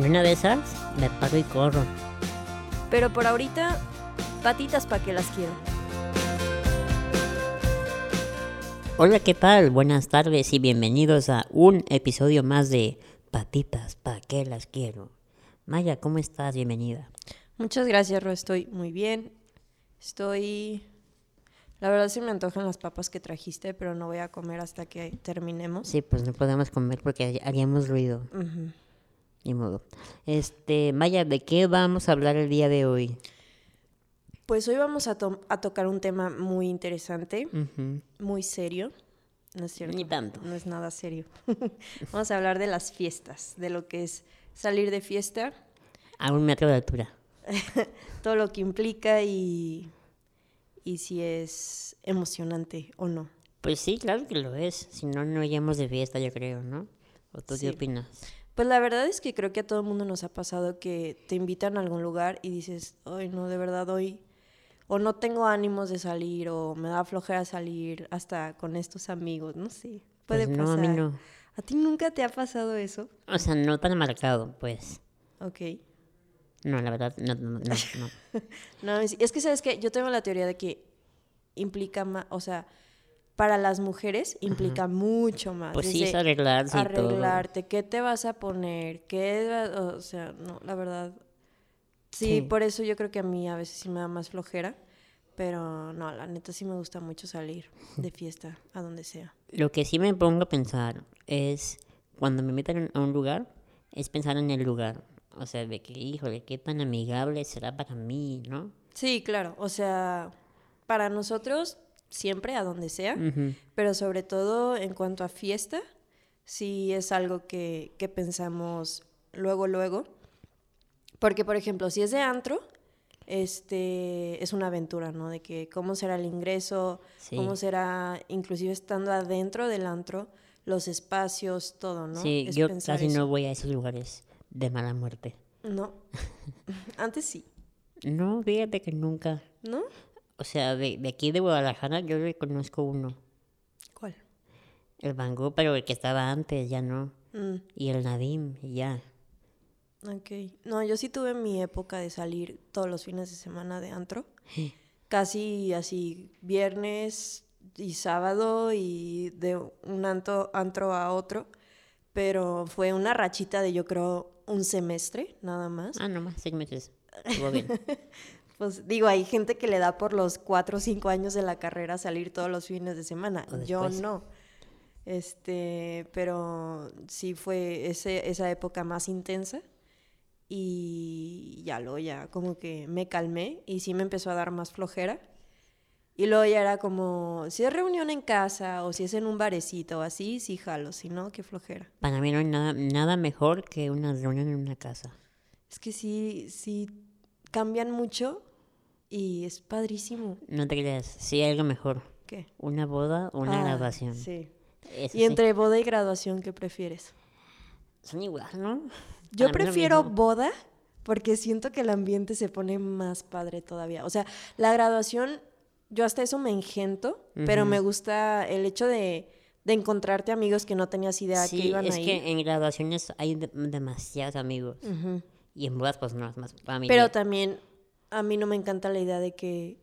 En una de esas me paro y corro. Pero por ahorita, patitas para que las quiero. Hola, ¿qué tal? Buenas tardes y bienvenidos a un episodio más de Patitas, ¿para qué las quiero? Maya, ¿cómo estás? Bienvenida. Muchas gracias, Ro. Estoy muy bien. Estoy... La verdad sí me antojan las papas que trajiste, pero no voy a comer hasta que terminemos. Sí, pues no podemos comer porque haríamos ruido. Ujú. Ni modo. Este, Maya, ¿de qué vamos a hablar el día de hoy? Pues hoy vamos a, to- a tocar un tema muy interesante, muy serio. No es cierto. Ni tanto. No es nada serio. vamos a hablar de las fiestas, de lo que es salir de fiesta, A un metro de altura. todo lo que implica y, y si es emocionante o no. Pues sí, claro que lo es. Si no, no iríamos de fiesta, yo creo, ¿no? ¿O tú Sí. qué opinas? Pues la verdad es que creo que a todo el mundo nos ha pasado que te invitan a algún lugar y dices, ay, no, de verdad hoy, o no tengo ánimos de salir, o me da flojera salir hasta con estos amigos, no sé, puede Pues no, pasar. a mí no. ¿A ti nunca te ha pasado eso? O sea, no tan marcado, pues. Ok. No, la verdad, no, no, no. no. No, es, que, ¿sabes qué? Yo tengo la teoría de que implica más, o sea, para las mujeres implica mucho más. Pues sí, es arreglarse y todo. arreglarte, qué te vas a poner, qué, o sea, no, la verdad. Sí, Sí. por eso yo creo que a mí a veces sí me da más flojera, pero no, la neta sí me gusta mucho salir de fiesta, a donde sea. Lo que sí me pongo a pensar es, cuando me metan a un lugar, es pensar en el lugar. O sea, de que, híjole, qué tan amigable será para mí, ¿no? Sí, claro, o sea, para nosotros siempre a donde sea, pero sobre todo en cuanto a fiesta, sí es algo que, que pensamos luego, luego. Porque, por ejemplo, si es de antro, este, es una aventura, ¿no? De que cómo será el ingreso, Sí. cómo será, inclusive estando adentro del antro, los espacios, todo, ¿no? Sí, Es yo casi eso. no voy a esos lugares de mala muerte. No. Antes sí, No, fíjate que nunca. ¿no? O sea, de, de aquí de Guadalajara yo le conozco uno. ¿Cuál? El Van Gogh, pero el que estaba antes, ya no. Mm, Y el Nadim, y ya. ok. No, yo sí tuve mi época de salir todos los fines de semana de antro. casi así viernes y sábado y de un antro, antro a otro, pero fue una rachita de yo creo un semestre nada más. Ah, nomás seis meses. Estuvo bien. Pues digo, hay gente que le da por los cuatro o cinco años de la carrera salir todos los fines de semana. O Yo después. no. Este, pero sí fue ese, esa época más intensa y ya luego ya como que me calmé y sí me empezó a dar más flojera. Y luego ya era como, si es reunión en casa o si es en un barecito o así, sí jalo, si no, qué flojera. Para mí no hay nada, nada mejor que una reunión en una casa. Es que sí, sí cambian mucho y es padrísimo. No te creas, sí hay algo mejor. ¿Qué? Una boda o una Ah, graduación. Sí. Eso Y sí. entre boda y graduación, ¿qué prefieres? Son igual, ¿no? Yo Para mí prefiero boda porque siento que el ambiente se pone más padre todavía. O sea, la graduación, yo hasta eso me engento, pero me gusta el hecho de, de encontrarte amigos que no tenías idea Sí, que iban es ahí. que en graduaciones hay de- demasiados amigos. Y en bodas, pues no, es más familia. Pero también a mí no me encanta la idea de que,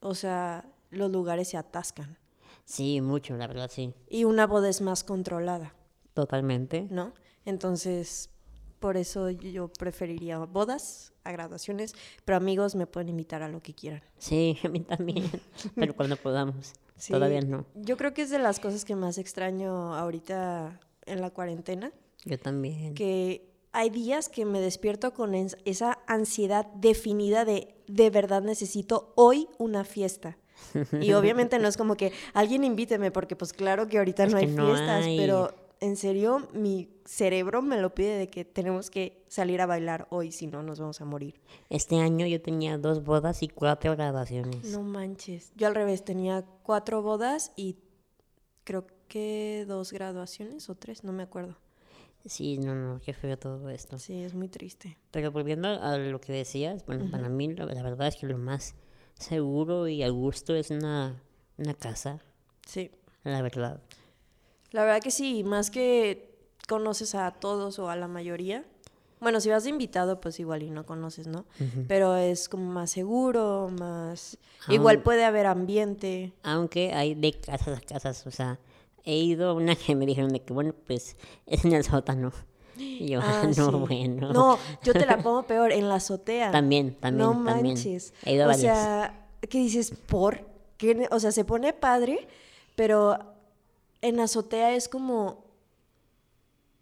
o sea, los lugares se atascan. Sí, mucho, la verdad, sí. Y una boda es más controlada. Totalmente. ¿no? Entonces, por eso yo preferiría bodas a graduaciones, pero amigos me pueden invitar a lo que quieran. Sí, a mí también. Pero cuando podamos. Sí, Todavía no. Yo creo que es de las cosas que más extraño ahorita en la cuarentena, Yo también. que hay días que me despierto con es- esa ansiedad definida de de verdad necesito hoy una fiesta. Y obviamente no es como que alguien invíteme, porque pues claro que ahorita Es no hay no fiestas, hay. pero en serio mi cerebro me lo pide de que tenemos que salir a bailar hoy, si no nos vamos a morir. Este año yo tenía dos bodas y cuatro graduaciones. No manches. Yo al revés, tenía cuatro bodas y creo que dos graduaciones o tres, no me acuerdo. Sí, no, no, qué feo todo esto. Sí, es muy triste. Pero volviendo a lo que decías, bueno, para mí la, la verdad es que lo más seguro y a gusto es una, una casa, Sí. la verdad. La verdad que sí, más que conoces a todos o a la mayoría, Bueno, si vas de invitado, pues igual y no conoces, ¿no? Pero es como más seguro, más... Igual puede haber ambiente. Aunque hay de casas a casas, o sea, he ido a una que me dijeron de que, bueno, pues es en el sótano. Y yo, Ah, no, sí. bueno. No, yo te la pongo peor, en la azotea. También, también, No también. manches. He ido a o varias. sea, ¿qué dices? ¿Por? ¿Qué O sea, se pone padre, pero en azotea es como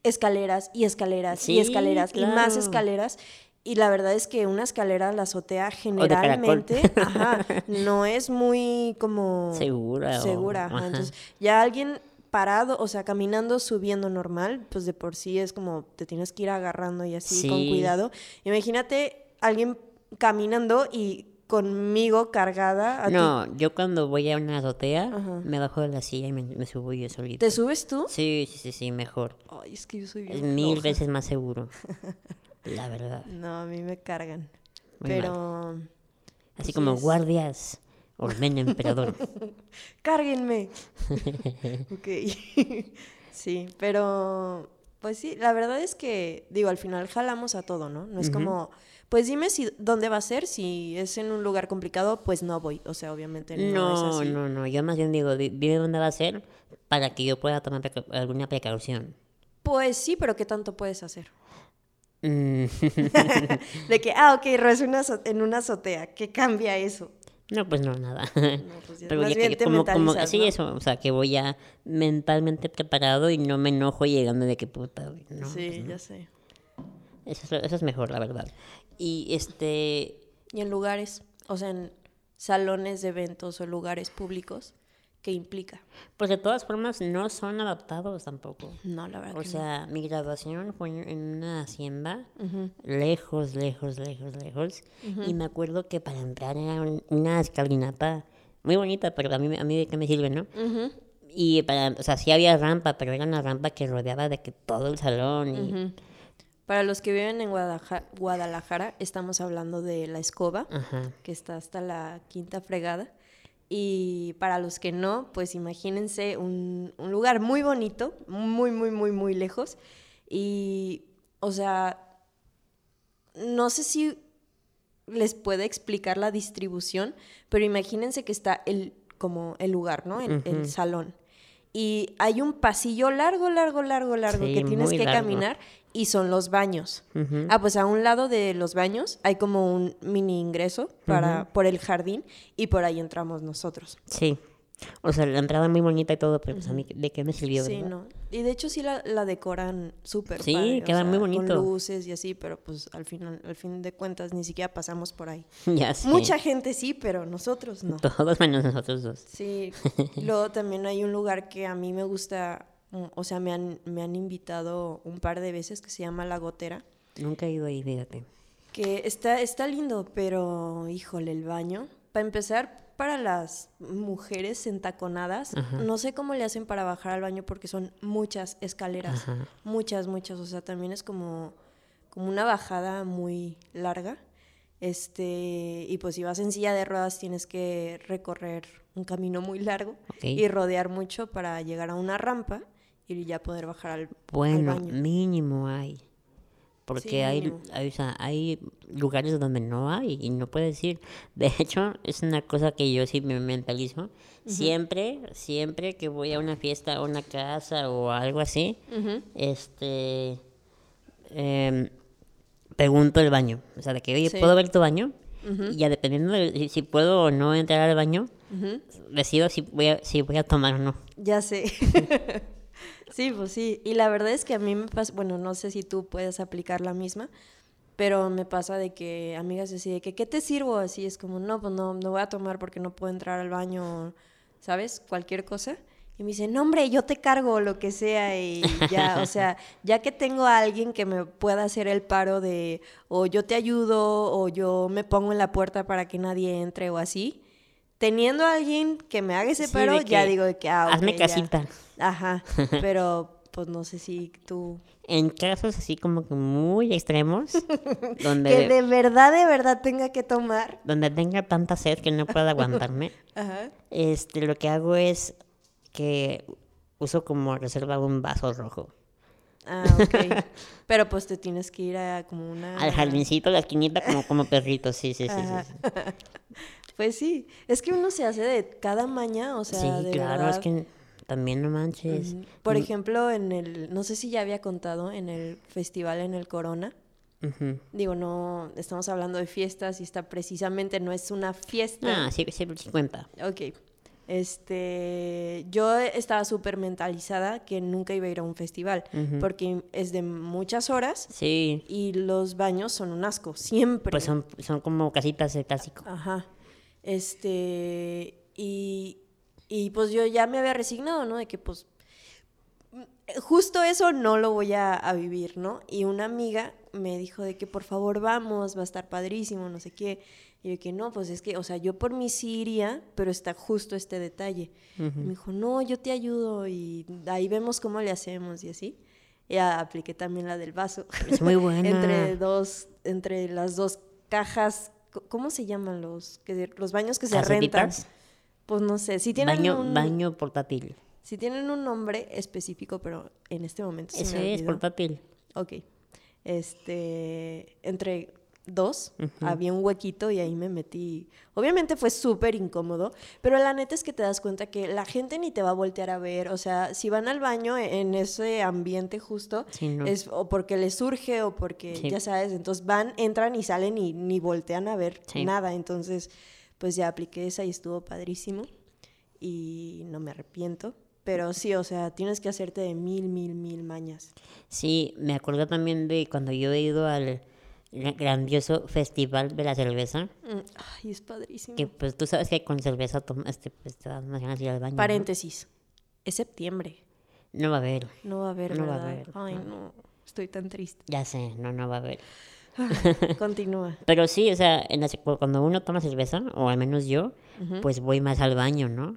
escaleras y escaleras y escaleras y más escaleras. Y la verdad es que una escalera a la azotea generalmente ajá, no es muy como Segura segura. ajá. Entonces, ya alguien parado, o sea, caminando, subiendo normal, pues de por sí es como te tienes que ir agarrando y así con cuidado. Imagínate alguien caminando y conmigo cargada. A ti. No, yo cuando voy a una azotea, Ajá. me bajo de la silla y me, me subo yo solito. ¿Te subes tú? Sí, sí, sí, sí, mejor. Ay, es que yo soy Es bien mil floja. veces más seguro. La verdad. No, a mí me cargan. Muy Pero Así Así como es. guardias, orden emperador. cárguenme. ok. sí, pero pues sí, la verdad es que, digo, al final jalamos a todo, ¿no? No es como, pues dime si dónde va a ser, si es en un lugar complicado, pues no voy. O sea, obviamente no, es No, así. no, no. Yo más bien digo, di- dime dónde va a ser para que yo pueda tomar preca- alguna precaución. Pues sí, pero ¿qué tanto puedes hacer? Mm, De que, ah, ok, es en una azotea. ¿Qué cambia eso? No, pues no, nada. No, pues Pero más ya bien que te como, como, mentalizas, sí, ¿no? eso, o sea, que voy ya mentalmente preparado y no me enojo llegando de que puta, no, sí, pues no. ya sé. Eso, es- eso es mejor, la verdad. Y este, Y en lugares, o sea, en salones de eventos o lugares públicos, ¿qué implica? pues de todas formas no son adaptados tampoco. No, la verdad. O que no. sea, mi graduación fue en una hacienda, lejos, lejos, lejos, lejos. Y me acuerdo que para entrar era un- una escalinata muy bonita, pero a mí, a mí de qué me sirve, ¿no? Y para, o sea, sí había rampa, pero era una rampa que rodeaba de que todo el salón. Y. Para los que viven en Guadalajara, Guadalajara, estamos hablando de la escoba, que está hasta la quinta fregada. Y para los que no, pues imagínense un, un lugar muy bonito, muy, muy, muy, muy lejos. Y, o sea, no sé si les puede explicar la distribución, pero imagínense que está el, como el lugar, ¿no? El, el salón. Y hay un pasillo largo, largo, largo, largo Sí, que tienes que largo. caminar y son los baños. Ah, pues a un lado de los baños hay como un mini ingreso para, por el jardín y por ahí entramos nosotros. Sí. O sea, la entrada muy bonita y todo, pero pues a mí, ¿de qué me sirvió, Sí, verdad? no. Y de hecho sí la, la decoran súper Sí, padre, o muy bonito. Con luces y así, pero pues al final, al fin de cuentas ni siquiera pasamos por ahí. ya sé. Mucha gente sí, pero nosotros no. Todos menos nosotros dos. Sí. Luego también hay un lugar que a mí me gusta, o sea, me han, me han invitado un par de veces que se llama La Gotera. Nunca he ido ahí, fíjate. Que está, está lindo, pero híjole, el baño. Para empezar, para las mujeres entaconadas, Ajá. no sé cómo le hacen para bajar al baño porque son muchas escaleras. Ajá. Muchas, muchas. O sea, también es como, como una bajada muy larga. Este, y pues si vas en silla de ruedas tienes que recorrer un camino muy largo y rodear mucho para llegar a una rampa y ya poder bajar al, al Bueno, baño. mínimo hay. Porque Sí, hay, hay, o sea, hay lugares donde no hay y no puedes ir. De hecho, es una cosa que yo sí me mentalizo. Siempre, siempre que voy a una fiesta, a una casa o algo así, este em, pregunto el baño. O sea, de que, oye, Sí. ¿puedo ver tu baño? Y ya dependiendo de si, si puedo o no entrar al baño, decido si voy a, si voy a tomar o no. Ya sé. sí, pues sí. Y la verdad es que a mí me pasa, bueno, no sé si tú puedes aplicar la misma, pero me pasa de que amigas deciden que, ¿qué te sirvo? Así es como, no, pues no, no voy a tomar porque no puedo entrar al baño, ¿sabes? Cualquier cosa. Y me dicen, no, hombre, yo te cargo lo que sea y ya, o sea, ya que tengo a alguien que me pueda hacer el paro de, o yo te ayudo, o yo me pongo en la puerta para que nadie entre o así, teniendo a alguien que me haga ese Sí, paro, ya digo de que, ah, ok, Hazme ya. casita. Ajá, pero pues no sé si tú... En casos así como que muy extremos, donde, Que de verdad, de verdad tenga que tomar. donde tenga tanta sed que no pueda aguantarme, Ajá. este, lo que hago es que uso como reserva un vaso rojo. Ah, ok. Pero pues te tienes que ir a como una... Al jardincito, a la esquinita, como, como perrito, sí, sí, sí, sí, sí. Pues sí, es que uno se hace de cada maña, o sea, Sí, de claro, es que también no manches. Por Mm, ejemplo, en el, no sé si ya había contado, en el festival en el Corona, digo, no, estamos hablando de fiestas y esta precisamente no es una fiesta. Ah, sí, sí, sí cuenta. Ok. Este, yo estaba súper mentalizada que nunca iba a ir a un festival, porque es de muchas horas Sí, y los baños son un asco, siempre. pues son, son como casitas de clásico. Ajá. Este, y, y pues yo ya me había resignado, ¿no? De que pues justo eso no lo voy a, a vivir, ¿no? Y una amiga me dijo de que por favor vamos, va a estar padrísimo, no sé qué. Y yo que no, pues es que, o sea, yo por mí sí iría, pero está justo este detalle. Me dijo, no, yo te ayudo y ahí vemos cómo le hacemos y así. Ya apliqué también la del vaso. Es muy buena. entre dos, entre las dos cajas, ¿cómo se llaman los, que, los baños que se rentan? Pues no sé, si tienen Baño, un, baño portátil. si tienen un nombre específico, pero en este momento se Eso me es portátil. Ok. Este, entre dos había un huequito y ahí me metí. Obviamente fue súper incómodo, pero la neta es que te das cuenta que la gente ni te va a voltear a ver. O sea, si van al baño e- en ese ambiente justo, Sí, no. es o porque les surge o porque, Sí. ya sabes, entonces van, entran y salen y ni voltean a ver Sí. nada. Entonces, pues ya apliqué esa y estuvo padrísimo y no me arrepiento. Pero sí, o sea, tienes que hacerte de mil, mil, mil mañas. Sí, me acuerdo también de cuando yo he ido al grandioso festival de la cerveza, Mm, Ay, es padrísimo. que pues tú sabes que con cerveza toma- este, pues, te dan más ganas de ir al baño. ¿no? Paréntesis. Es septiembre. No va a haber, No va a haber, No va a ¿verdad? haber, Ay, no. no. Estoy tan triste. ya sé, no, no va a haber. Continúa. Pero sí, o sea, en la cuando uno toma cerveza, o al menos yo, pues voy más al baño, ¿no?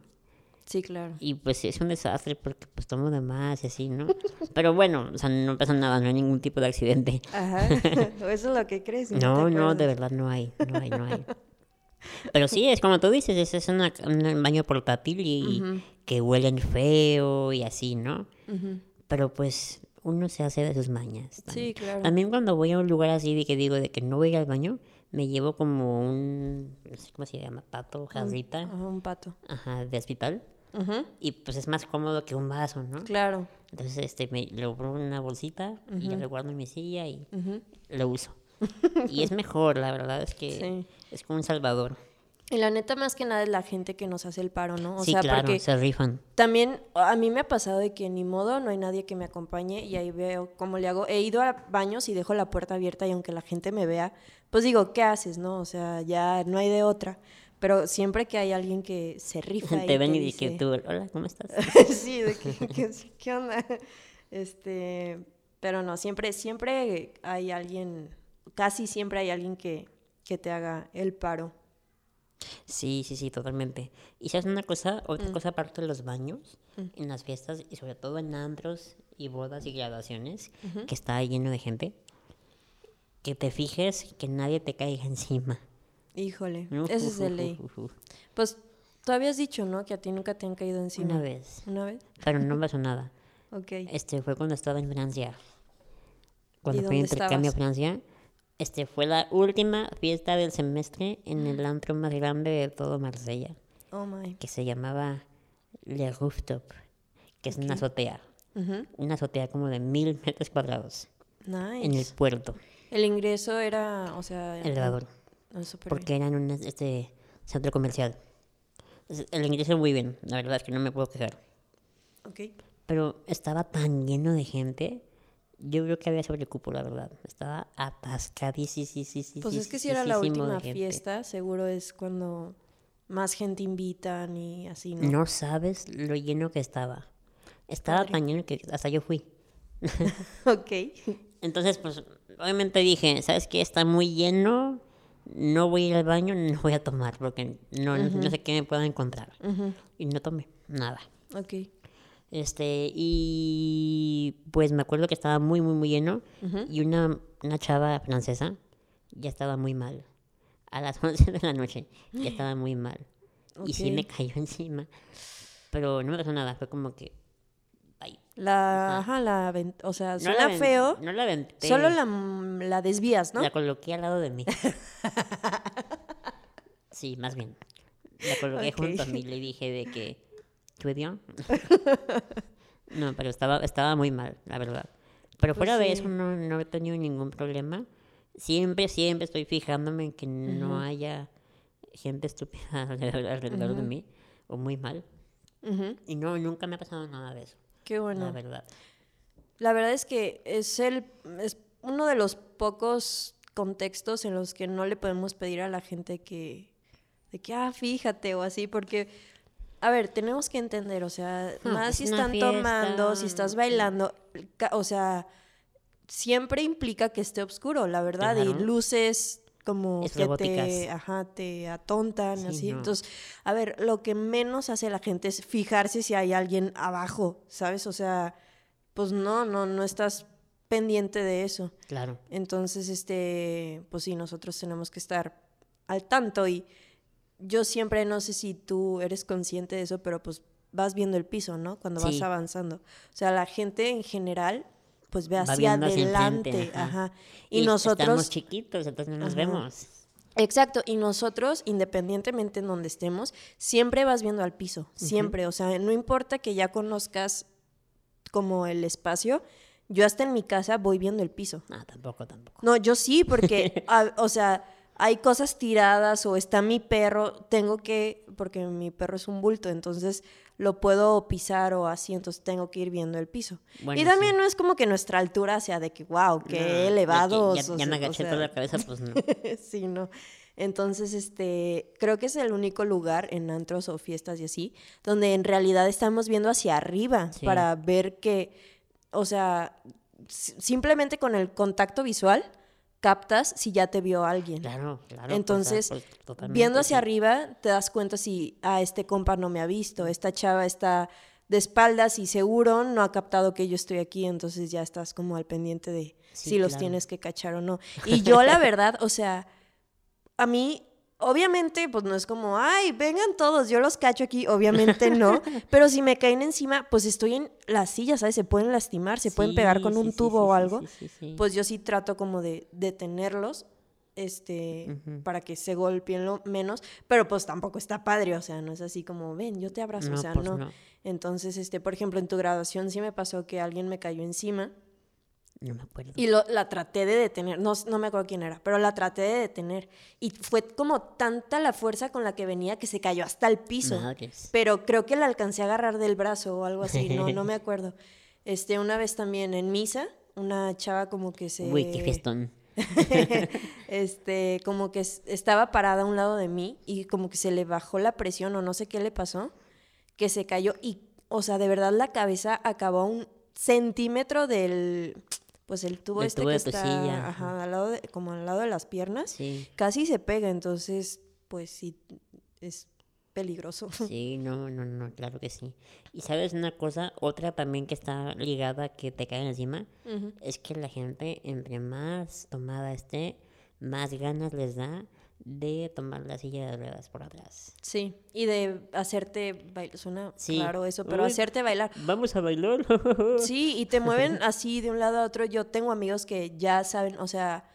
Sí, claro. Y pues es un desastre porque pues tomo de más y así, ¿no? Pero bueno, o sea, no pasa nada, no hay ningún tipo de accidente. Ajá. Eso es lo que crees. No, no, de verdad no hay, no hay, no hay. Pero sí, es como tú dices, es, es una- un baño portátil y que huelen feo y así, ¿no? Pero pues uno se hace de sus mañas. también. Sí, claro. También cuando voy a un lugar así de que digo de que no voy al baño, me llevo como un, no sé cómo se llama, pato, jarrita, Ajá, un pato. ajá, de hospital. Y pues es más cómodo que un vaso, ¿no? Claro. Entonces, este, me lo pongo en una bolsita y ya lo guardo en mi silla y lo uso. y es mejor, la verdad es que Sí. es como un salvador. Y la neta, más que nada, es la gente que nos hace el paro, ¿no? O sí, sea, claro, porque se rifan. También a mí me ha pasado de que ni modo, no hay nadie que me acompañe y ahí veo cómo le hago. He ido a baños y dejo la puerta abierta y aunque la gente me vea, pues digo, ¿qué haces, no? O sea, ya no hay de otra. Pero siempre que hay alguien que se rifa y Te ven te y que dice- tú, hola, ¿cómo estás? sí, de que, que- ¿qué onda? Este, pero no, siempre, siempre hay alguien, casi siempre hay alguien que, que te haga el paro. Sí, sí, sí, totalmente. Y sabes una cosa, otra Mm. cosa aparte de los baños, en las fiestas y sobre todo en antros y bodas y graduaciones, que está lleno de gente, que te fijes que nadie te caiga encima. Híjole, uf, es de ley. Pues tú habías dicho, ¿no? Que a ti nunca te han caído encima. Una vez, ¿Una vez? pero no pasó nada. Ok. Este fue cuando estaba en Francia. Cuando de intercambio a? Francia. Este fue la última fiesta del semestre en el antro más grande de todo Marsella, Oh my. que se llamaba Le Rooftop, que es una Ok. azotea. Ujú. Una azotea como de mil metros cuadrados Nice. en el puerto, El ingreso era, o sea... elevador, ah, súper porque era en un este, centro comercial. El ingreso muy bien, la verdad es que no me puedo quejar. bien. Ok. Pero estaba tan lleno de gente. Yo creo que había sobrecupo, la verdad. Estaba atascadísimo. Pues es que si era la última fiesta, seguro es cuando más gente invitan y así, ¿no? No sabes lo lleno que estaba. Estaba Padre. tan lleno que hasta yo fui. ok. Entonces, pues, obviamente dije, ¿sabes qué? Está muy lleno. No voy a ir al baño, no voy a tomar, porque no, no sé qué me pueda encontrar. Ujú. Y no tomé nada. Ok. Este, y pues me acuerdo que estaba muy, muy, muy lleno. Y una, una chava francesa ya estaba muy mal. A las 11 de la noche ya estaba muy mal. Y sí me cayó encima. Pero no me pasó nada, fue como que. La, ajá, la, o sea, No la ven- feo, No la aventé. solo la, la desvías, ¿no? La coloqué al lado de mí. sí, más bien. La coloqué junto a mí y le dije de que... ¿Tú bien? no, pero estaba, estaba muy mal, la verdad. Pero fuera Pues de sí. eso no, no he tenido ningún problema. Siempre, siempre estoy fijándome en que no haya gente estúpida alrededor, de mí o muy mal. Y no, nunca me ha pasado nada de eso, Qué bueno. la verdad. La verdad es que es el es uno de los pocos contextos en los que no le podemos pedir a la gente que de que ah, fíjate o así porque a ver, tenemos que entender, o sea, Ah, más es si están tomando, si estás bailando, o sea, siempre implica que esté oscuro, la verdad, y luces como que te, ajá, te atontan, Sí, así. no. Entonces, a ver, lo que menos hace la gente es fijarse si hay alguien abajo, ¿sabes? O sea, pues no, no, no estás pendiente de eso. Claro. Entonces, este, pues sí, nosotros tenemos que estar al tanto y yo siempre, no sé si tú eres consciente de eso, pero pues vas viendo el piso, ¿no? Cuando vas avanzando. O sea, la gente en general, pues ve hacia adelante, ajá. ajá. Y, Estamos nosotros, chiquitos, entonces no nos Ajá. vemos. Exacto, y nosotros, independientemente en donde estemos, siempre vas viendo al piso, siempre, o sea, no importa que ya conozcas como el espacio, yo hasta en mi casa voy viendo el piso. No, tampoco, tampoco. No, yo sí, porque, a- o sea, hay cosas tiradas o está mi perro, tengo que, porque mi perro es un bulto, entonces lo puedo pisar o así, entonces tengo que ir viendo el piso. Bueno, y también no es como que nuestra altura sea de que, wow, qué No, elevados. Ya, o ya me o agaché sea, toda la cabeza, pues no. sí, no. Entonces, este, creo que es el único lugar en antros o fiestas y así, donde en realidad estamos viendo hacia arriba Sí. para ver que, o sea, simplemente con el contacto visual captas si ya te vio alguien. Claro, claro. o sea, Entonces, pues, Viendo hacia sí. arriba, te das cuenta si, ah, este compa no me ha visto, esta chava está de espaldas y seguro no ha captado que yo estoy aquí, entonces ya estás como al pendiente de Sí, si los tienes que cachar o no. Y yo la verdad, o sea, a mí, obviamente, pues no es como, ay, vengan todos, yo los cacho aquí, obviamente no, pero si me caen encima, pues estoy en la silla, ¿sabes? Se pueden lastimar, se pueden pegar con Sí, un tubo sí, o algo pues yo sí trato como de detenerlos este para que se golpeen lo menos pero pues tampoco está padre o sea no es así como ven yo te abrazo No, o sea pues no. no. entonces este por ejemplo en tu graduación sí me pasó que alguien me cayó encima No me acuerdo. y lo, la traté de detener no, no me acuerdo quién era pero la traté de detener y fue como tanta la fuerza con la que venía que se cayó hasta el piso Madres. pero creo que la alcancé a agarrar del brazo o algo así, no, no me acuerdo. Este, una vez también en misa, una chava como que se... Uy, qué fiestón. este, como que es- estaba parada a un lado de mí y como que se le bajó la presión o no sé qué le pasó, que se cayó y, o sea, de verdad la cabeza acabó a un centímetro del, pues el tubo Del este tubo que de está, ajá, al lado de, como al lado de las piernas, Sí. casi se pega, entonces, pues sí, es peligroso. Sí, no, no, no, claro que sí. Y sabes una cosa, otra también que está ligada a que te caen encima, es que la gente, entre más tomada esté, más ganas les da de tomar la silla de ruedas por atrás. Sí, y de hacerte bailar, suena Sí. raro eso, pero Uy. hacerte bailar. Vamos a bailar. Sí, y te mueven así de un lado a otro. Yo tengo amigos que ya saben, o sea,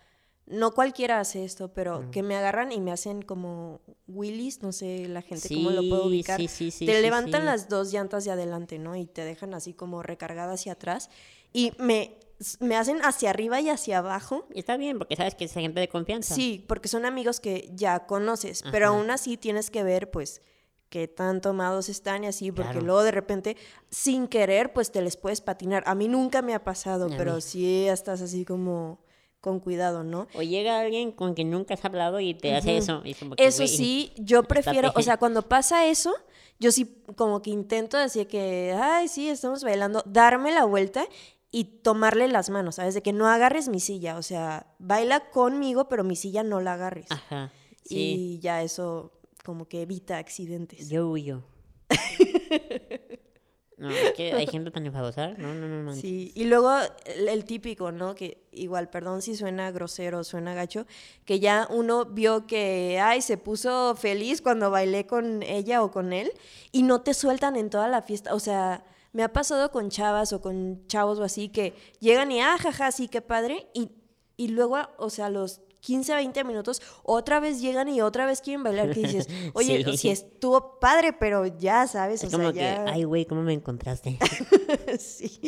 no cualquiera hace esto, pero que me agarran y me hacen como Willis, no sé la gente cómo lo puedo ubicar. sí, sí, sí, te levantan las dos llantas de adelante, ¿no? Y te dejan así como recargada hacia atrás. Y me, me hacen hacia arriba y hacia abajo. Y está bien, porque sabes que es gente de confianza. Sí, porque son amigos que ya conoces, pero aún así tienes que ver, pues, qué tan tomados están y así, porque Claro. luego de repente, sin querer, pues te les puedes patinar. A mí nunca me ha pasado, pero sí estás así como con cuidado, ¿no? O llega alguien con quien nunca has hablado y te hace eso. y es como que, Eso sí, yo prefiero, o sea, cuando pasa eso, yo sí como que intento decir que, ay, sí, estamos bailando, darme la vuelta y tomarle las manos, ¿sabes? De que no agarres mi silla, o sea, baila conmigo, pero mi silla no la agarres. Ajá. Sí. Y ya eso como que evita accidentes. Yo huyo. no, es que hay gente tan enfadosa. No, no, no, no. Sí, y luego el, el típico, ¿no? Que igual, perdón si suena grosero, suena gacho, que ya uno vio que, ay, se puso feliz cuando bailé con ella o con él y no te sueltan en toda la fiesta. O sea, me ha pasado con chavas o con chavos o así que llegan y, ah, jaja, sí, qué padre. Y, y luego, o sea, los 15, 20 minutos, otra vez llegan y otra vez quieren bailar. Que dices, oye, Sí. si estuvo padre, pero ya, ¿sabes? Es o como sea, ya... que, ay, güey, ¿cómo me encontraste? sí.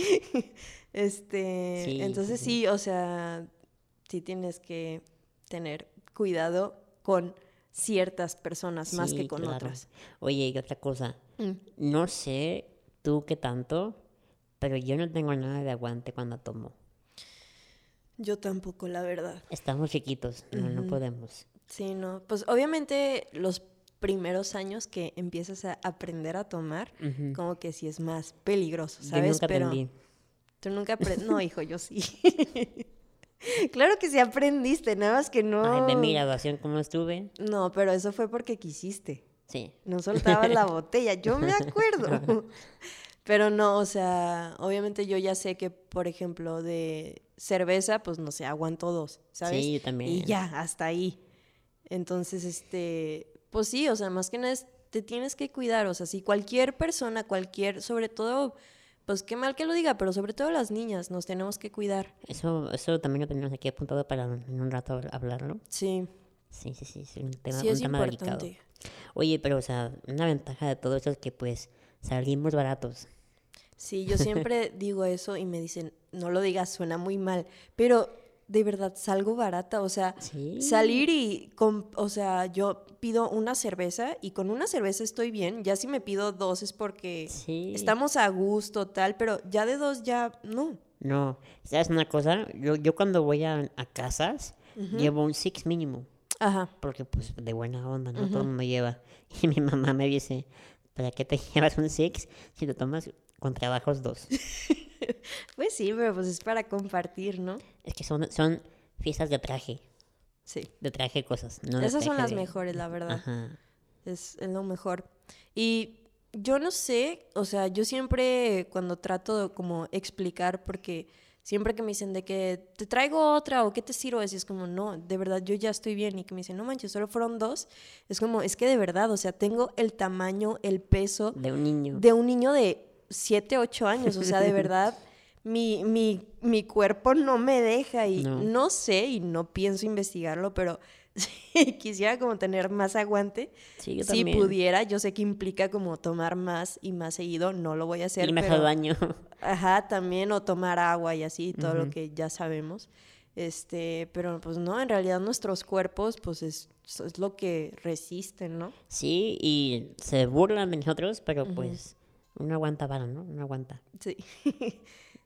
Este, Sí, entonces sí, sí, o sea, sí tienes que tener cuidado con ciertas personas más que con claro. otras. Oye, y otra cosa, Mm. no sé tú qué tanto, pero yo no tengo nada de aguante cuando tomo. Yo tampoco, la verdad. Estamos chiquitos, no, no podemos. Sí, no. Pues obviamente los primeros años que empiezas a aprender a tomar, como que sí es más peligroso, Yo ¿sabes? nunca Pero aprendí. tú nunca aprendes. No, hijo, yo sí. claro que sí aprendiste, nada más que no. Ay, ve mi graduación cómo estuve. No, pero eso fue porque quisiste. Sí. No soltabas la botella, yo me acuerdo. Pero no, o sea, obviamente yo ya sé que, por ejemplo, de cerveza, pues no sé, aguanto dos, ¿sabes? Sí, yo también. Y ya, hasta ahí. Entonces, este, pues sí, o sea, más que nada es- te tienes que cuidar, o sea, si cualquier persona, cualquier, sobre todo, pues qué mal que lo diga, pero sobre todo las niñas, nos tenemos que cuidar. Eso, eso también lo tenemos aquí apuntado para en un rato hablarlo. Sí, Sí, sí, sí, es un tema, sí un es tema delicado. Oye, pero, o sea, una ventaja de todo esto es que, pues, salimos baratos. Sí, yo siempre digo eso y me dicen, no lo digas, suena muy mal, pero de verdad salgo barata, o sea, Sí. salir y, com- o sea, yo pido una cerveza y con una cerveza estoy bien, ya si me pido dos es porque Sí. estamos a gusto, tal, pero ya de dos ya no. No, ¿sabes una cosa? Yo, yo cuando voy a, a casas, llevo un six mínimo. Ajá. Porque, pues, de buena onda, ¿no? Todo el mundo lleva. Y mi mamá me dice, ¿para qué te llevas un six si lo tomas con trabajos dos? Pues sí, pero pues es para compartir, ¿no? Es que son, son fiestas de traje, Sí. de traje cosas. No Esas son las de- mejores, la verdad. Ajá. Es, es lo mejor. Y yo no sé, o sea, yo siempre cuando trato de como explicar, porque siempre que me dicen de que te traigo otra o qué te sirvo, es, es como, no, de verdad, yo ya estoy bien. Y que me dicen, no manches, solo fueron dos. Es como, es que de verdad, o sea, tengo el tamaño, el peso De un niño. de un niño de 7, 8 años. O sea, de verdad, mi, mi, mi cuerpo no me deja y No. no. sé y no pienso investigarlo, pero si quisiera como tener más aguante. Sí, yo si pudiera, yo sé que implica como tomar más y más seguido, no lo voy a hacer. Irme pero, al baño. Ajá, también, o tomar agua y así, todo lo que ya sabemos. Este, pero pues no, en realidad nuestros cuerpos, pues es, es lo que resisten, ¿no? Sí, y se burlan de nosotros, pero pues uno aguanta vara, ¿no? Uno aguanta. Sí.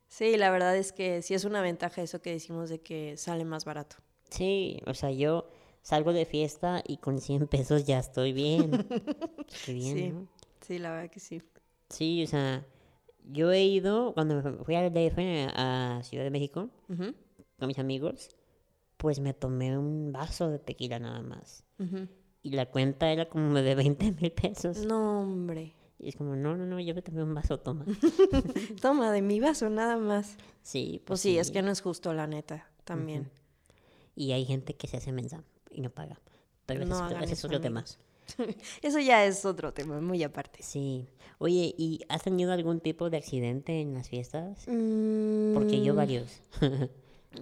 sí, la verdad es que sí es una ventaja eso que decimos de que sale más barato. Sí, o sea, yo salgo de fiesta y con 100 pesos ya estoy bien. Qué bien, sí, ¿no? sí, la verdad que sí. Sí, o sea, yo he ido, cuando fui al DF a Ciudad de México Ujú, con mis amigos, pues me tomé un vaso de tequila nada más. ujú. Y la cuenta era como de 20 mil pesos. No, hombre. Y es como, no, no, no, yo me tomé un vaso, toma. Toma, de mi vaso nada más. Sí, Pues sí, es que no es justo, la neta, también. Y hay gente que se hace mensa y no paga. Pero ese No es otro- hagan ese es otro tema. Eso ya es otro tema, muy aparte. Sí. Oye, ¿y has tenido algún tipo de accidente en las fiestas? Porque Mm, yo varios.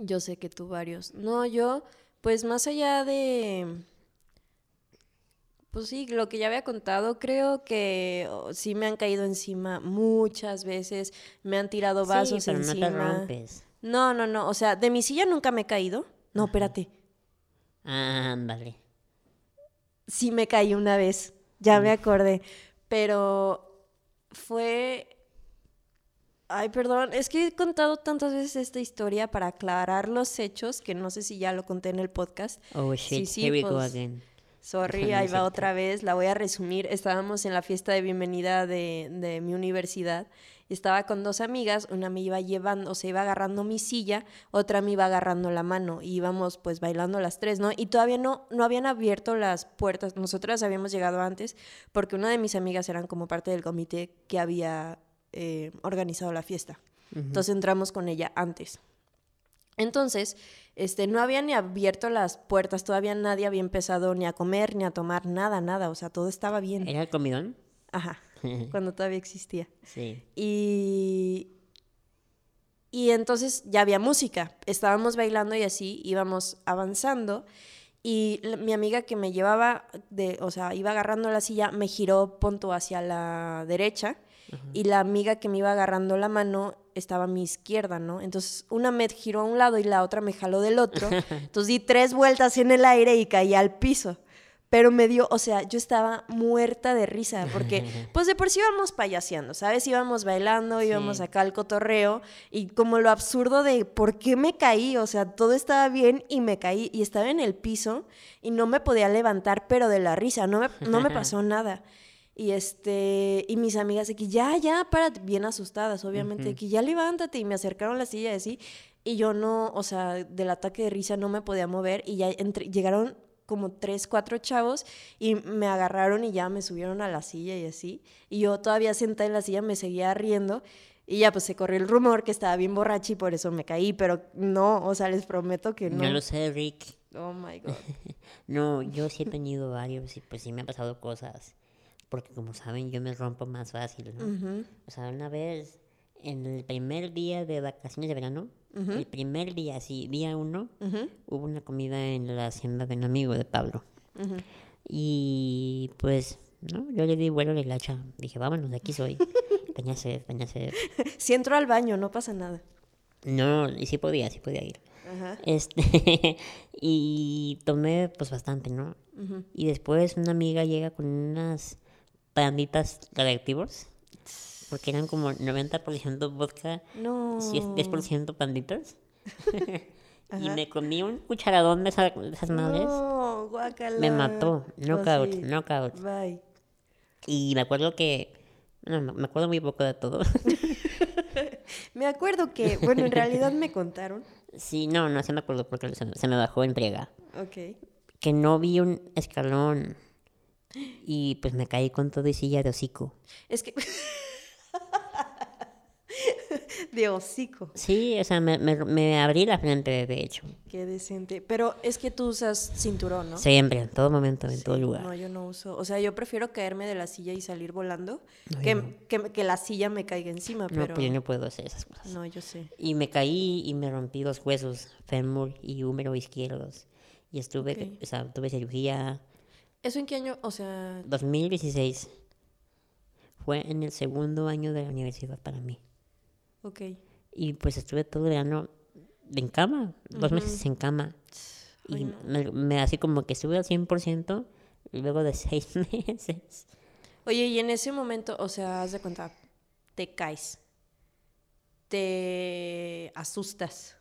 Yo sé que tú varios. No, yo, pues más allá de... Pues sí, lo que ya había contado, creo que sí me han caído encima muchas veces, me han tirado vasos sí, pero encima. no te rompes. No, no, no, o sea, de mi silla nunca me he caído. No, espérate, Ándale. sí me caí una vez, ya me acordé, pero fue... Ay, perdón, es que he contado tantas veces esta historia para aclarar los hechos, que no sé si ya lo conté en el podcast. Oh shit, sí, here we go pues, again. Sorry, ahí va otra vez, la voy a resumir. Estábamos en la fiesta de bienvenida de, de mi universidad y estaba con dos amigas, una me iba llevando, se iba agarrando mi silla, otra me iba agarrando la mano y íbamos pues bailando las tres, ¿no? Y todavía no, no habían abierto las puertas, nosotras habíamos llegado antes porque una de mis amigas eran como parte del comité que había eh, organizado la fiesta. Entonces entramos con ella antes. Entonces, este, no había ni abierto las puertas, todavía nadie había empezado ni a comer, ni a tomar, nada, nada, o sea, todo estaba bien. ¿Era el comidón? Ajá. cuando todavía existía. Sí. Y, y entonces ya había música. Estábamos bailando y así íbamos avanzando. Y la- mi amiga que me llevaba, de, o sea, iba agarrando la silla, me giró punto hacia la derecha. Y la amiga que me iba agarrando la mano estaba a mi izquierda, ¿no? Entonces una me giró a un lado y la otra me jaló del otro. Entonces di tres vueltas en el aire y caí al piso. Pero me dio, o sea, yo estaba muerta de risa porque, pues de por sí íbamos payaseando, ¿sabes? Íbamos bailando, íbamos acá al cotorreo y como lo absurdo de por qué me caí, o sea, todo estaba bien y me caí y estaba en el piso y no me podía levantar, pero de la risa, no me, no me pasó nada. Y este, y mis amigas que ya, ya, párate, bien asustadas, obviamente, que ya levántate, y me acercaron la silla y así, y yo no, o sea, del ataque de risa no me podía mover, y ya entre- llegaron como tres, cuatro chavos, y me agarraron y ya me subieron a la silla y así, y yo todavía sentada en la silla me seguía riendo, y ya pues se corrió el rumor que estaba bien borracha y por eso me caí, pero no, o sea, les prometo que no. No lo sé, Rick. Oh my god. No, yo sí he tenido varios y pues sí me han pasado cosas. Porque como saben, yo me rompo más fácil, ¿no? O sea, una vez, en el primer día de vacaciones de verano, el primer día, sí, día uno, hubo una comida en la hacienda de un amigo de Pablo. Y pues, ¿no? Yo le di vuelo a la hilacha. Dije, vámonos, de aquí soy. tenía sed, tenía sed. Si entro al baño, no pasa nada. No, y sí podía, sí podía ir. Ajá. Este, y tomé pues bastante, ¿no? Y después una amiga llega con unas panditas radioactivos, porque eran como 90% vodka, No. 10% panditas. y me comí un cucharadón de, esa- de esas madres. No, guácala. Me mató. Knockout, Así. knockout. Bye. Y me acuerdo que... No, me me acuerdo muy poco de todo. Me acuerdo que, bueno, en realidad me contaron. sí, no, no se me acuerdo porque se, se me bajó entrega. Ok. Que no vi un escalón. Y pues me caí con todo y silla de hocico. Es que. de hocico. Sí, o sea, me, me, me abrí la frente, de hecho. Qué decente. Pero es que tú usas cinturón, ¿no? Siempre, en todo momento, en todo lugar. No, yo no uso. O sea, yo prefiero caerme de la silla y salir volando No, que, no. que, que la silla me caiga encima. No, pero. pues yo no puedo hacer esas cosas. No, yo sé. Y me caí y me rompí dos huesos, fémur y húmero izquierdos. Y estuve, o sea, tuve cirugía ¿Eso en qué año? O sea. 2016. Fue en el segundo año de la universidad para mí. Ok. Y pues estuve todo el verano en cama, dos meses en cama. Y Ay, no. me, me- así como que estuve al 100% luego de seis meses. Oye, y en ese momento, o sea, haz de cuenta, te caes. Te asustas.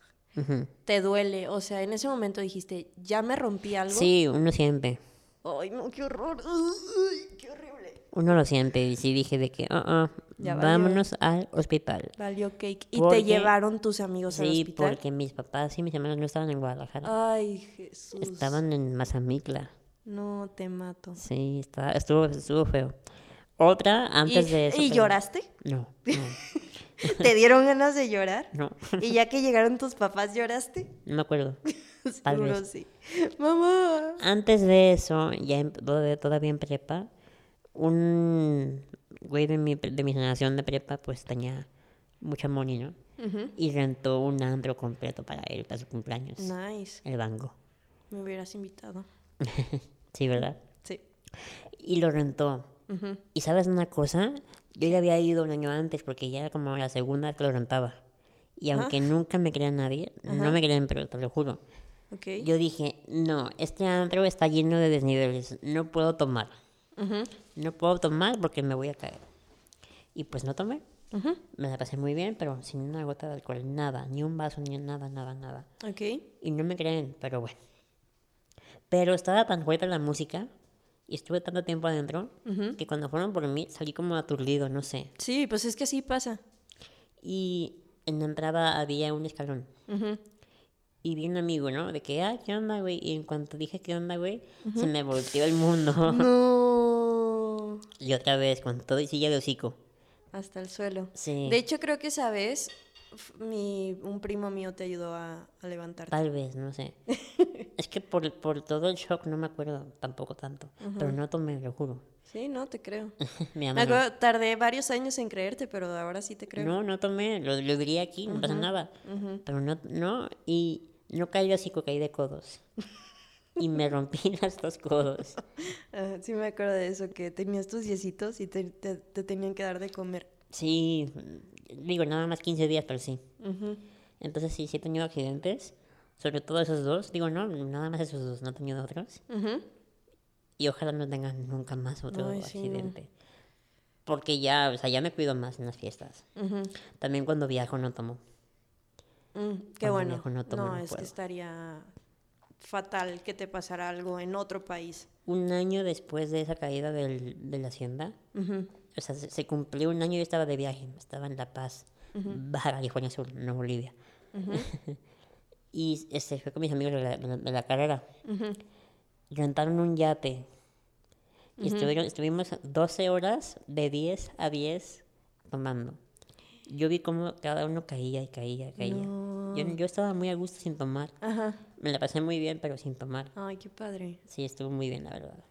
Te duele. O sea, en ese momento dijiste, ya me rompí algo. Sí, uno siente. Ay, no, qué horror. Uy, qué horrible. Uno lo siente y sí dije de que, Ya valió. vámonos al hospital. Valió cake. Y Porque- te llevaron tus amigos al Sí, hospital. porque mis papás y mis hermanos no estaban en Guadalajara. Ay, Jesús. Estaban en Mazamitla. No, te mato. Sí, estaba, estuvo, estuvo feo. Otra, antes ¿Y, de eso. ¿y pero- lloraste? No, no, ¿Te dieron ganas de llorar? no. ¿Y ya que llegaron tus papás, lloraste? No me acuerdo. Tal Seguro vez. sí. Mamá. Antes de eso, ya en- todavía en prepa, un güey de mi, de mi generación de prepa, pues tenía mucha money, ¿no? Y rentó un antro completo para él, para su cumpleaños. Nice. El bango. Me hubieras invitado. Sí, ¿verdad? Sí. Y lo rentó. Y sabes una cosa, yo ya había ido un año antes porque ya era como la segunda vez que lo rentaba. Y aunque nunca me crea nadie, no me creen, pero te lo juro. Yo dije, no, este antro está lleno de desniveles, no puedo tomar. Ujú. No puedo tomar porque me voy a caer. Y pues no tomé. Ujú. Me la pasé muy bien, pero sin una gota de alcohol, nada, ni un vaso, ni nada, nada, nada. Ok. Y no me creen, pero bueno. Pero estaba tan fuerte la música y estuve tanto tiempo adentro que cuando fueron por mí salí como aturdido, no sé. Sí, pues es que así pasa. Y en la entrada había un escalón. Ujú. Y vi un amigo, ¿no? De que, ah, ¿qué onda, güey? Y en cuanto dije, ¿qué onda, güey? Se me volteó el mundo. No. Y otra vez, con todo y silla de hocico. Hasta el suelo. Sí. De hecho, creo que esa vez mi, un primo mío te ayudó a, a levantarte. Tal vez, no sé. Es que por, por todo el shock no me acuerdo tampoco tanto. Pero no tomé, lo juro. Sí, no, te creo. Mi Me mamá no. acuerdo, tardé varios años en creerte, pero ahora sí te creo. No, no tomé, lo, lo diría aquí, no pasa nada. Pero no, no, y no caí así, caí de codos. y me rompí los dos codos. Ah, sí me acuerdo de eso, que tenías tus diecitos y te, te- te tenían que dar de comer. Sí, digo, nada más 15 días, pero sí. Entonces sí, sí he tenido accidentes, sobre todo esos dos. Digo, no, nada más esos dos, no he tenido otros. Y ojalá no tengan nunca más otro Ay, sí, no. accidente. Porque ya, o sea, ya me cuido más en las fiestas. Ujú. También cuando viajo no tomo. Mm, qué Cuando bueno. viajo no tomo, no es puedo. que estaría fatal que te pasara algo en otro país. Un año después de esa caída del, de la hacienda, Ujú. o sea, se, se cumplió un año y yo estaba de viaje. Estaba en La Paz, Baja California Sur, no Bolivia. y este, fue con mis amigos de la, de la- carrera. Rentaron un yate. Y estuvieron, estuvimos 12 horas de 10 a 10 tomando. Yo vi cómo cada uno caía y caía y caía. No. Yo, yo estaba muy a gusto sin tomar. Ajá. Me la pasé muy bien, pero sin tomar. Ay, qué padre. Sí, estuvo muy bien, la verdad.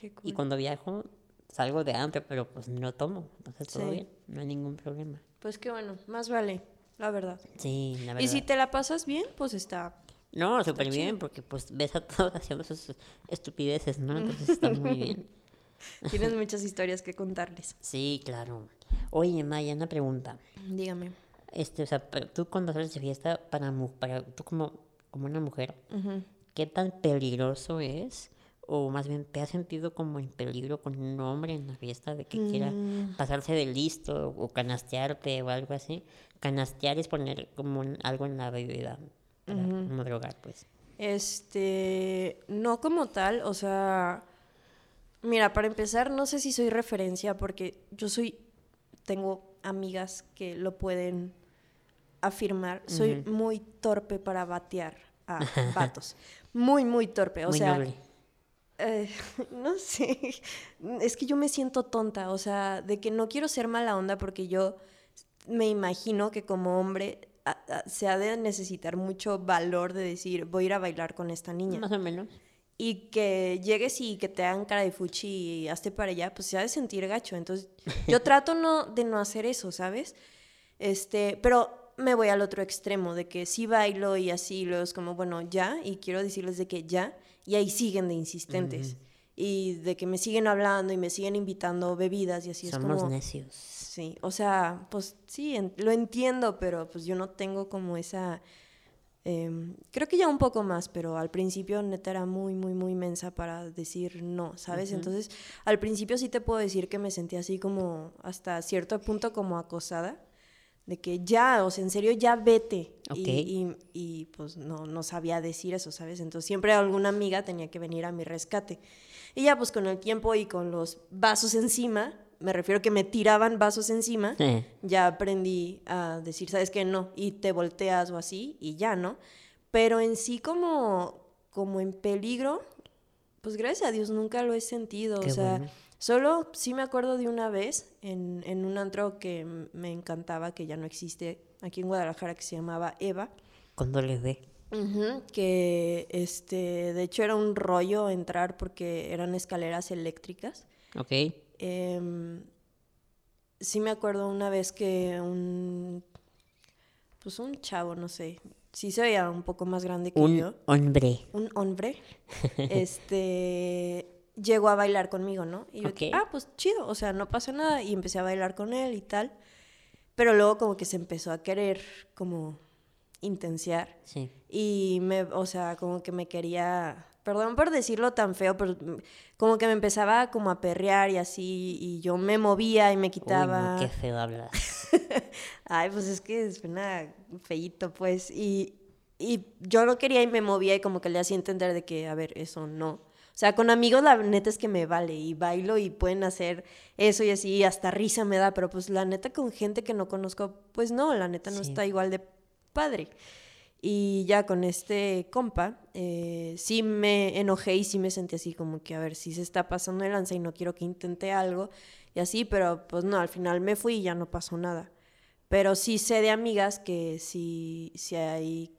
Qué Y cool. cuando viajo, salgo de hambre, pero pues no tomo. Entonces todo Sí. bien, no hay ningún problema. Pues qué bueno, más vale, la verdad. Sí, la verdad. Y si te la pasas bien, pues está. No, súper bien, porque pues ves a todos haciendo sus estupideces, ¿no? Entonces está muy bien. Tienes muchas historias que contarles. Sí, claro. Oye, Maya, una pregunta. Dígame. Este, o sea, tú cuando sales de fiesta, para, para tú como, como una mujer. ¿qué tan peligroso es? O más bien, ¿te has sentido como en peligro con un hombre en la fiesta de que quiera Mm. pasarse de listo o canastearte o algo así? Canastear es poner como algo en la bebida para no drogar, pues. Este, no como tal, o sea, mira, para empezar, no sé si soy referencia porque yo soy, tengo amigas que lo pueden afirmar, soy muy torpe para batear a vatos, muy, muy torpe, o Muy sea, eh, no sé, es que yo me siento tonta, o sea, de que no quiero ser mala onda porque yo me imagino que como hombre a- a- se ha de necesitar mucho valor de decir, voy a ir a bailar con esta niña. Más o menos. Y que llegues y que te hagan cara de fuchi y hazte para allá, pues se ha de sentir gacho. Entonces, yo trato no, de no hacer eso, ¿sabes? Este, pero me voy al otro extremo, de que sí bailo y así, luego es como, bueno, ya, y quiero decirles de que ya, y ahí siguen de insistentes. Y de que me siguen hablando y me siguen invitando bebidas y así Somos es como... necios. Sí, o sea, pues sí, en- lo entiendo, pero pues yo no tengo como esa... em, creo que ya un poco más, pero al principio neta era muy, muy, muy mensa para decir no, ¿sabes? Entonces, al principio sí te puedo decir que me sentía así como hasta cierto punto como acosada, de que ya, o sea, en serio, ya vete. Y- Ok. Y, y, pues no, no sabía decir eso, ¿sabes? Entonces siempre alguna amiga tenía que venir a mi rescate. Y ya pues con el tiempo y con los vasos encima, me refiero que me tiraban vasos encima, Sí. ya aprendí a decir, ¿sabes qué? No, y te volteas o así, y ya, ¿no? Pero en sí como, como en peligro, pues gracias a Dios nunca lo he sentido. Qué o sea, bueno. Solo sí me acuerdo de una vez en, en un antro que me encantaba, que ya no existe aquí en Guadalajara, que se llamaba Eva. Cuando le ve. Ujú, que este, de hecho era un rollo entrar porque eran escaleras eléctricas. Ok. Em, sí me acuerdo una vez que un, pues un chavo, no sé, sí se veía un poco más grande que Un yo, hombre. un hombre, este, llegó a bailar conmigo, ¿no? Y yo, Ok. ah, pues chido, o sea, no pasa nada, y empecé a bailar con él y tal, pero luego como que se empezó a querer como intensiar. Sí. Y me, o sea, como que me quería, perdón por decirlo tan feo, pero como que me empezaba como a perrear y así, y yo me movía y me Uy, quitaba. no, qué feo hablas. Ay, pues es que suena feíto, pues. Y, y yo no quería y me movía y como que le hacía entender de que, a ver, eso no. O sea, con amigos la neta es que me vale y bailo y pueden hacer eso y así, y hasta risa me da, pero pues la neta con gente que no conozco, pues no, la neta no Sí. está igual de padre. Y ya con este compa, eh, sí me enojé y sí me sentí así como que, a ver, si se está pasando de lanza y no quiero que intente algo y así, pero pues no, al final me fui y ya no pasó nada. Pero sí sé de amigas que sí, sí hay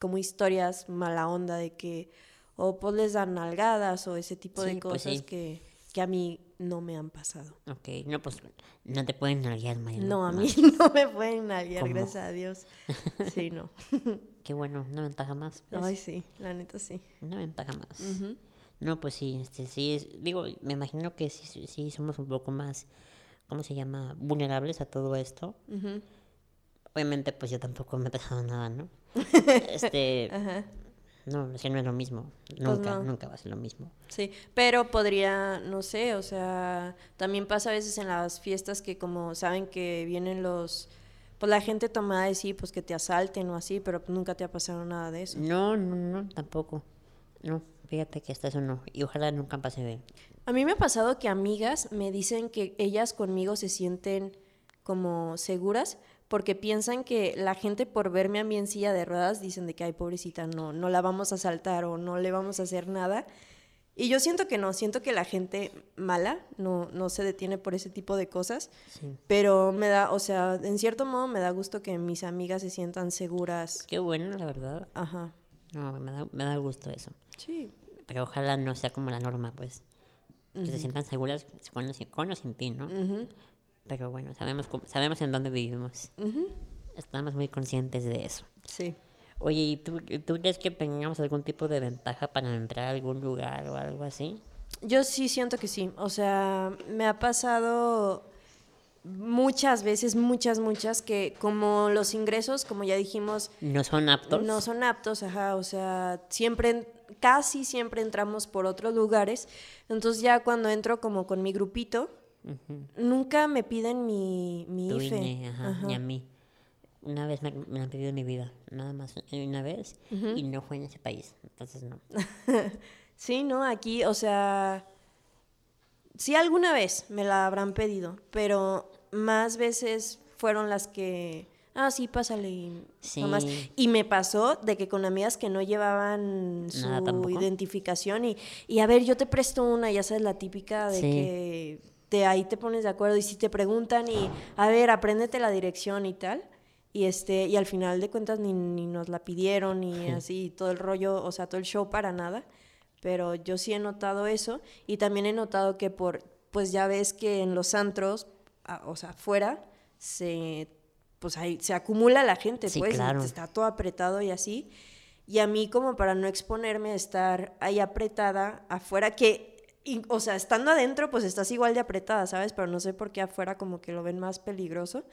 como historias mala onda de que o pues les dan nalgadas o ese tipo de pues cosas sí. que, que a mí no me han pasado. Ok, no, pues no te pueden nalguear, Mariana. No, a mí no me pueden nalguear, ¿Cómo? gracias a Dios. Sí, no. Qué bueno, una ventaja más. pues. Ay, sí, la neta sí. Una ventaja más. No, pues sí, este, sí, es- digo, me imagino que sí, sí, somos un poco más, ¿cómo se llama? Vulnerables a todo esto. Obviamente, pues yo tampoco me he pasado nada, ¿no? Este, Ajá. No, es que no es lo mismo. Nunca, no. nunca va a ser lo mismo. Sí, pero podría, no sé, o sea, también pasa a veces en las fiestas que como saben que vienen los, pues la gente tomada de sí, pues que te asalten o así, pero nunca te ha pasado nada de eso. No, no, no, tampoco. No, fíjate que hasta eso no. Y ojalá nunca pase de... A mí me ha pasado que amigas me dicen que ellas conmigo se sienten como seguras porque piensan que la gente por verme a mí en silla de ruedas dicen de que ay pobrecita no no la vamos a asaltar o no le vamos a hacer nada y yo siento que no siento que la gente mala no no se detiene por ese tipo de cosas Sí. pero me da o sea en cierto modo me da gusto que mis amigas se sientan seguras Qué bueno, la verdad. ajá No, me da, me da gusto eso. sí Pero ojalá no sea como la norma, pues. Que se sientan seguras con o sin, con o sin ti, ¿no? Ujú, Pero bueno, sabemos, sabemos en dónde vivimos. ujú, Estamos muy conscientes de eso. sí Oye, ¿y tú, tú crees que tengamos algún tipo de ventaja para entrar a algún lugar o algo así? Yo sí siento que sí. O sea, me ha pasado muchas veces, muchas, muchas, que como los ingresos, como ya dijimos, ¿No son aptos? no son aptos, ajá. O sea, siempre, casi siempre entramos por otros lugares. Entonces ya cuando entro como con mi grupito, Nunca me piden mi, mi Tu IFE. Ajá, Ajá. ni a mí. Una vez me, me han pedido en mi vida, nada más una vez, y no fue en ese país, entonces no. Sí, ¿no? Aquí, o sea, sí alguna vez me la habrán pedido, pero más veces fueron las que, ah, sí, pásale y Sí. nomás. Y me pasó de que con amigas que no llevaban su Nada, identificación y, y a ver, yo te presto una, ya sabes, la típica de Sí. que de ahí te pones de acuerdo y si te preguntan y, a ver, apréndete la dirección y tal. Y este, y al final de cuentas ni, ni nos la pidieron, ni así, todo el rollo, o sea, todo el show para nada. Pero yo sí he notado eso. Y también he notado que por, pues ya ves que en los antros, a- o sea, afuera, se, pues ahí se acumula la gente, Sí, pues, y claro. está todo apretado y así. Y a mí como para no exponerme a estar ahí apretada afuera, que, y- o sea, estando adentro, pues estás igual de apretada, ¿sabes? Pero no sé por qué afuera como que lo ven más peligroso.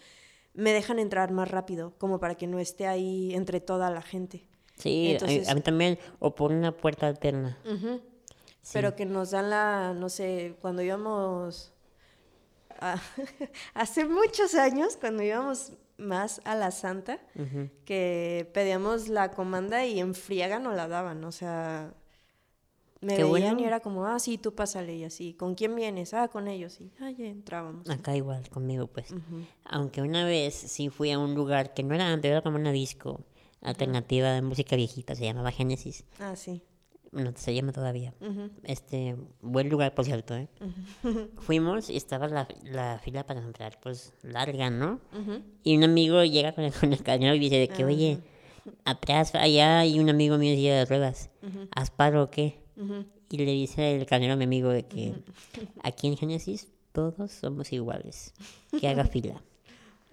Me dejan entrar más rápido, como para que no esté ahí entre toda la gente. Sí, a- Entonces- a, mí también, o por una puerta alterna. Sí. Pero que nos dan la, no sé, cuando íbamos, a- hace muchos años, cuando íbamos más a la Santa, que pedíamos la comanda y en friega nos la daban, o sea, me Qué veían bueno. y era como, ah, sí, tú pásale y así, ¿con quién vienes? Ah, con ellos, y ah, ya entrábamos. Acá igual, conmigo, pues. Ujú. Aunque una vez sí fui a un lugar que no era antes, era como una disco alternativa de música viejita, se llamaba Génesis. Ah, sí. No, se llama todavía. Ujú. Este, buen lugar, por cierto, ¿eh? Fuimos y estaba la, la fila para entrar, pues, larga, ¿no? Y un amigo llega con el, con el y dice de que, oye, atrás, allá hay un amigo mío en silla de ruedas. ¿Haz paro o qué? Y le dice el cañero a mi amigo de que aquí en Génesis todos somos iguales. Que haga fila.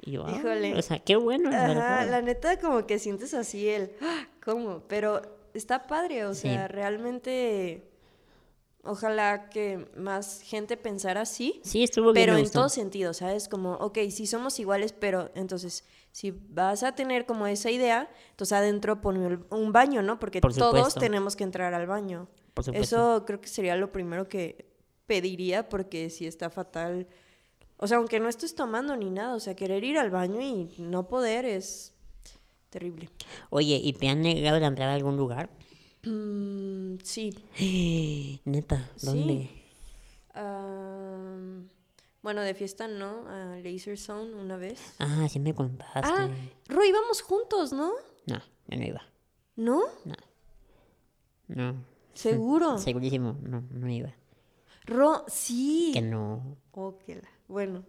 Y yo, ah, Híjole. o sea, qué bueno, la Ajá, verdad. la neta como que sientes así el, "Ah, ¿cómo? Pero está padre, o Sí. sea, realmente, ojalá que más gente pensara así, Sí, estuvo bien. pero en todo sentido, ¿sabes? Como, ok, sí somos iguales, pero entonces, si vas a tener como esa idea, entonces adentro pon un- baño, ¿no? Porque Por todos tenemos que entrar al baño. Por. Eso creo que sería lo primero que pediría, porque si está fatal. O sea, aunque no estés tomando ni nada, o sea, querer ir al baño y no poder es terrible. Oye, ¿y te han negado la entrada a algún lugar? Mm, sí. Neta, ¿dónde? Am, bueno, de fiesta no, a Laser Zone una vez. Ah, sí me contaste. Ah, Ro, íbamos juntos, ¿no? No, yo no iba. ¿No? No. Seguro. Segurísimo, no, no iba. Ro, sí. Que no. Oh, que la- Bueno,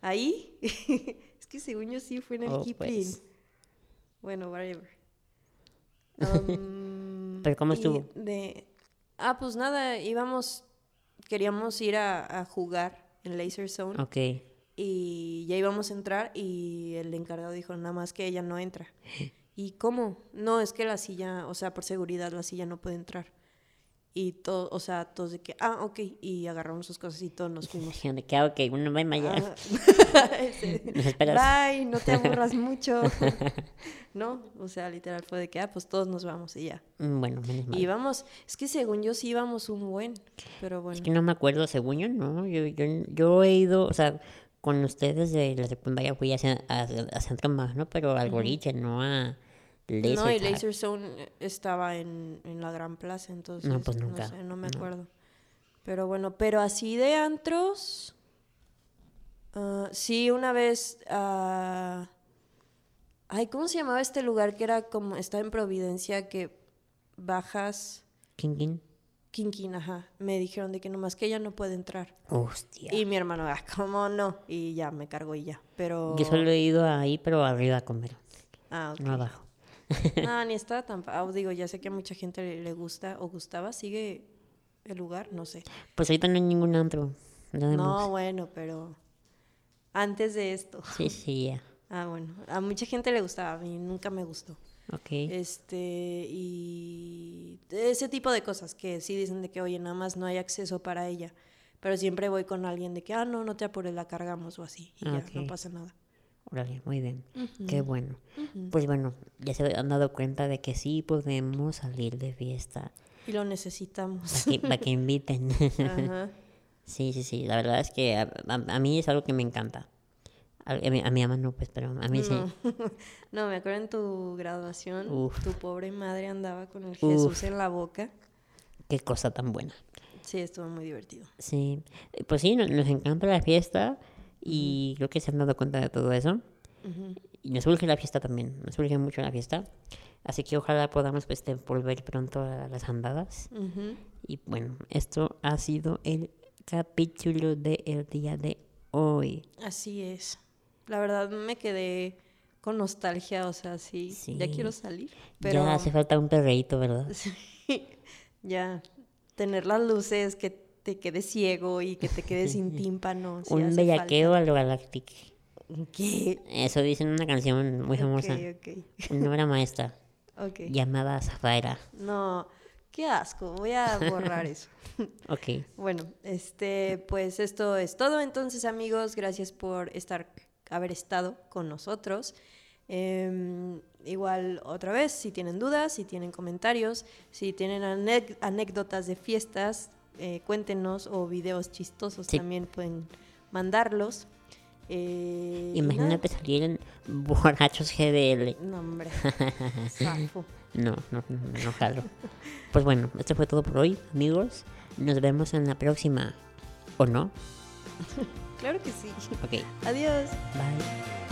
ahí. es que según yo sí fue en el Oh, Kipling. pues. Bueno, whatever. Am, ¿Pero cómo estuvo? De... Ah, pues nada, íbamos, queríamos ir a, a jugar en Laser Zone Ok. y ya íbamos a entrar y el encargado dijo, nada más que ella no entra. ¿Y cómo? No, es que la silla, o sea, por seguridad la silla no puede entrar. Y todo, o sea, todos de que, ah, ok, y agarramos sus cosas y todos nos fuimos. De que, ah, ok, bueno, ven allá. Ah, Nos esperas. Bye, no te aburras mucho. no, o sea, literal fue de que, ah, pues todos nos vamos y ya. Mm, Bueno, menos mal. Y íbamos, es que según yo sí íbamos un buen, pero bueno. Es que no me acuerdo, según yo, no. Yo, yo, yo he ido, o sea, con ustedes de la secundaria fui a, a, a Centro Magno, pero al boliche, no a Laser no, y. Laser Zone estaba en, en la Gran Plaza, entonces No, pues nunca, sé, no me no. acuerdo. Pero bueno, pero así de antros, ah, sí, una vez, ah, ay, ¿cómo se llamaba este lugar que era como, está en Providencia, que bajas, King. Kinkin, ajá, me dijeron de que nomás que ella no puede entrar. Hostia. Y mi hermano, ah, ¿cómo no? Y ya, me cargó y ya, pero... Yo solo he ido ahí, pero arriba a comer, Ah, ok. no abajo. No, ni estaba tan... ah, digo, ya sé que a mucha gente le, le gusta o gustaba. ¿Sigue el lugar? No sé. Pues ahorita no hay ningún antro. No, bueno, pero... Antes de esto. Sí, sí, ya. Ah, bueno. A mucha gente le gustaba. A mí nunca me gustó. Ok. Este... Y... Ese tipo de cosas que sí dicen de que, oye, nada más no hay acceso para ella. Pero siempre voy con alguien de que, ah, no, no te apures, la cargamos o así. Y ya, no pasa nada. Órale, muy bien. Qué bueno. Pues bueno, ya se han dado cuenta de que sí podemos salir de fiesta. Y lo necesitamos. Para que, para que inviten. Ajá. Sí, sí, sí. La verdad es que a, a- a mí es algo que me encanta. A, a mi, mi mamá no, pues, pero a mí sí. No. no, me acuerdo en tu graduación, Uf. tu pobre madre andaba con el Jesús Uf. en la boca. Qué cosa tan buena. Sí, estuvo muy divertido. Sí. Eh, Pues sí, nos, nos encanta la fiesta y creo que se han dado cuenta de todo eso. Y nos surge la fiesta también. Nos surge mucho la fiesta. Así que ojalá podamos pues, volver pronto a las andadas. Y bueno, esto ha sido el capítulo del día de hoy. Así es. La verdad me quedé con nostalgia, o sea, sí, ya quiero salir. Pero Ya hace falta un perreíto, ¿verdad? sí, ya tener las luces, que te quedes ciego y que te quedes sin tímpano. un bellaqueo a lo Galactic. falta. ¿Qué? Eso dice en una canción muy famosa. Ok, Una obra maestra llamada Zafaira. No, qué asco, voy a borrar eso. Ok. Bueno, este, pues esto es todo. Entonces, amigos, gracias por estar, haber estado con nosotros. Em, igual otra vez, si tienen dudas, si tienen comentarios, si tienen anécdotas de fiestas, eh, cuéntenos o videos chistosos Sí. también pueden mandarlos. Eh, Imagínate salir en borrachos GDL. nada. No, hombre. No, no, no, no jalo. Pues bueno, esto fue todo por hoy, amigos. Nos vemos en la próxima. ¿O no? Claro que sí. Ok, Adiós. bye.